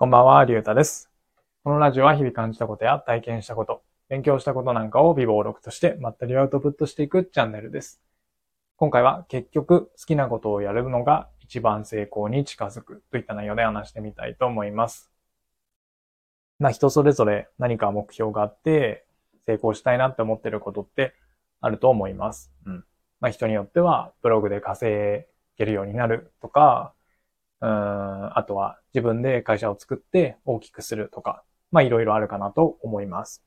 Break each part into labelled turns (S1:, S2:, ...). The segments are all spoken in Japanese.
S1: こんばんは、りゅうたです。このラジオは日々感じたことや体験したこと、勉強したことなんかを微暴録としてまったりアウトプットしていくチャンネルです。今回は結局好きなことをやるのが一番成功に近づくといった内容で話してみたいと思います。まあ人それぞれ何か目標があって成功したいなって思ってることってあると思います。うん。まあ人によってはブログで稼げるようになるとか、うん、あとは自分で会社を作って大きくするとか、まあいろいろあるかなと思います。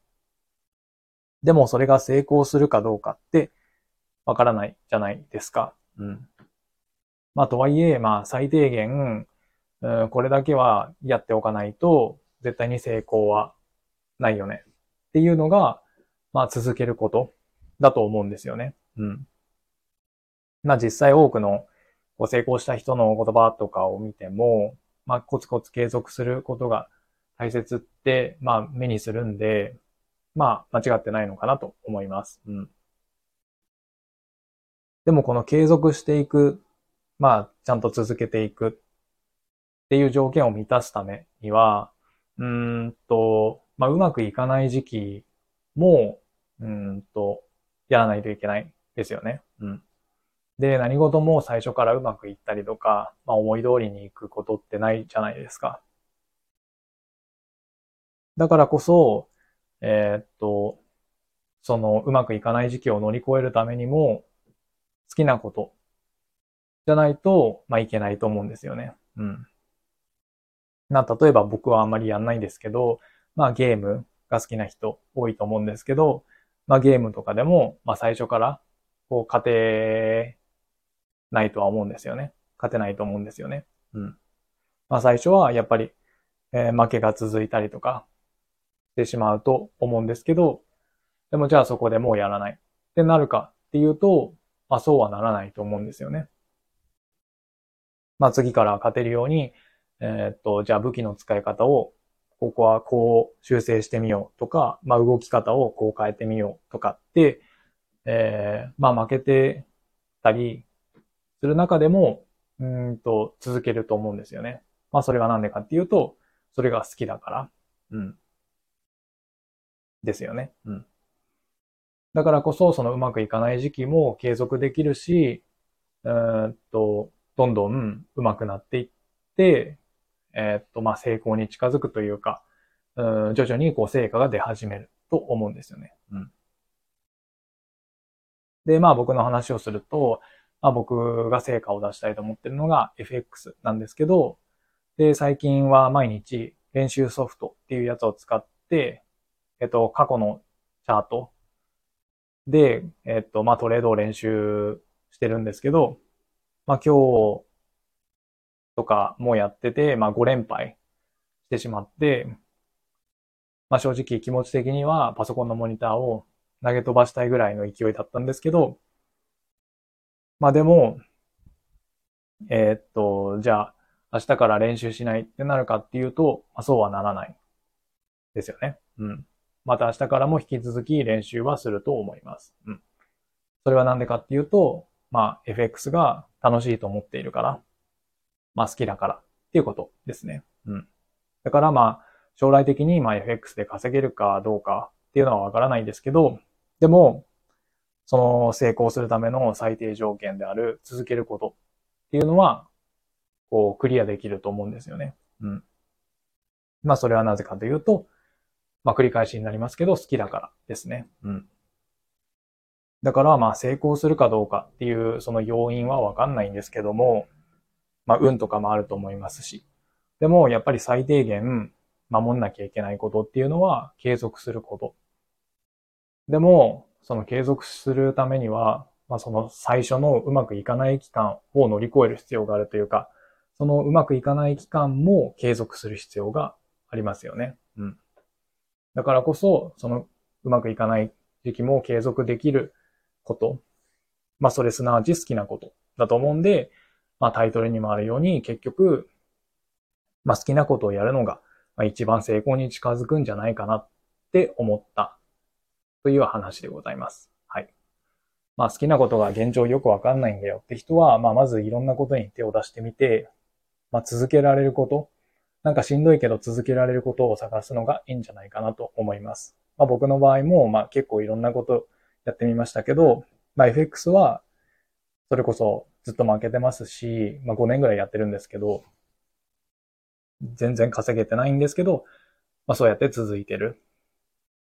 S1: でもそれが成功するかどうかってわからないじゃないですか。うん。まあとはいえ、まあ最低限、うん、これだけはやっておかないと絶対に成功はないよねっていうのが、まあ続けることだと思うんですよね。うん。まあ実際多くのこう成功した人の言葉とかを見ても、まあ、コツコツ継続することが大切って、まあ、目にするんで、まあ、間違ってないのかなと思います。うん。でも、この継続していく、まあ、ちゃんと続けていくっていう条件を満たすためには、うんと、まあ、うまくいかない時期も、うんと、やらないといけないですよね。うん。で、何事も最初からうまくいったりとか、まあ思い通りにいくことってないじゃないですか。だからこそ、えーっと、そのうまくいかない時期を乗り越えるためにも、好きなことじゃないと、まあいけないと思うんですよね。うん。な、例えば僕はあんまりやんないんですけど、まあゲームが好きな人多いと思うんですけど、まあゲームとかでも、まあ最初から、こう、勝てないとは思うんですよね。勝てないと思うんですよね。うん。まあ最初はやっぱり、えー負けが続いたりとかしてしまうと思うんですけど、でもじゃあそこでもうやらないってなるかっていうと、まあそうはならないと思うんですよね。まあ次から勝てるように、えーっと、じゃあ武器の使い方を、ここはこう修正してみようとか、まあ動き方をこう変えてみようとかって、えーまあ負けてたりする中でも、うんと続けると思うんですよね。まあそれがなんでかっていうと、それが好きだから。うん。ですよね。うん。だからこそ、そのうまくいかない時期も継続できるし、うーんと、どんどん上手くなっていって、えーっと、まあ成功に近づくというか、うん徐々にこう成果が出始めると思うんですよね。うん。で、まあ僕の話をすると、まあ僕が成果を出したいと思ってるのが FX なんですけど、で、最近は毎日練習ソフトっていうやつを使って、えっと、過去のチャートで、えっと、まあトレードを練習してるんですけど、まあ今日とかもやってて、まあ5連敗してしまって、まあ正直気持ち的にはパソコンのモニターを投げ飛ばしたいぐらいの勢いだったんですけど、まあでも、えーっと、じゃあ、明日から練習しないってなるかっていうと、まあ、そうはならない。ですよね。うん。また明日からも引き続き練習はすると思います。うん。それはなんでかっていうと、まあ、FX が楽しいと思っているから、まあ好きだからっていうことですね。うん。だからまあ、将来的にま FX で稼げるかどうかっていうのはわからないんですけど、でも、その成功するための最低条件である続けることっていうのは、こうクリアできると思うんですよね。うん。まあそれはなぜかというと、まあ繰り返しになりますけど、好きだからですね。うん。だからまあ成功するかどうかっていうその要因はわかんないんですけども、まあ運とかもあると思いますし。でもやっぱり最低限守んなきゃいけないことっていうのは継続すること。でも、その継続するためには、まあその最初のうまくいかない期間を乗り越える必要があるというか、そのうまくいかない期間も継続する必要がありますよね。うん。だからこそ、そのうまくいかない時期も継続できること。まあそれすなわち好きなことだと思うんで、まあタイトルにもあるように結局、まあ好きなことをやるのが、まあ、一番成功に近づくんじゃないかなって思ったという話でございます。はい。まあ好きなことが現状よくわかんないんだよって人は、まあまずいろんなことに手を出してみて、まあ続けられることなんかしんどいけど続けられることを探すのがいいんじゃないかなと思います。まあ僕の場合も、まあ結構いろんなことやってみましたけど、まあ FX は、それこそずっと負けてますし、まあ5年ぐらいやってるんですけど、全然稼げてないんですけど、まあそうやって続いてる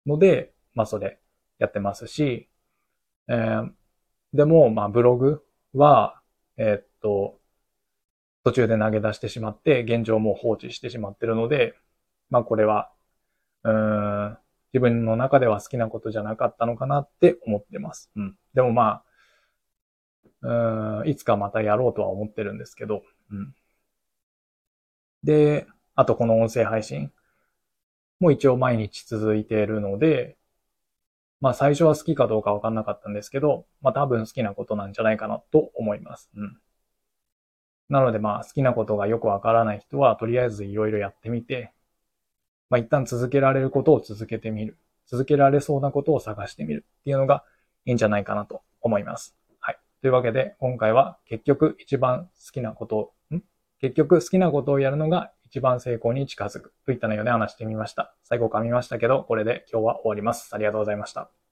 S1: ので、まあそれやってますし、えー、でも、まあブログは、えー、っと、途中で投げ出してしまって、現状も放置してしまってるので、まあこれは、うん、自分の中では好きなことじゃなかったのかなって思ってます。うん。でもまあ、うん、いつかまたやろうとは思ってるんですけど、うん。で、あとこの音声配信も一応毎日続いているので、まあ最初は好きかどうかわかんなかったんですけど、まあ多分好きなことなんじゃないかなと思います。うん。なのでまあ好きなことがよくわからない人はとりあえずいろいろやってみて、まあ一旦続けられることを続けてみる。続けられそうなことを探してみるっていうのがいいんじゃないかなと思います。はい。というわけで今回は結局一番好きなことを、ん？結局好きなことをやるのが一番成功に近づくといった内容で話してみました。最後噛みましたけど、これで今日は終わります。ありがとうございました。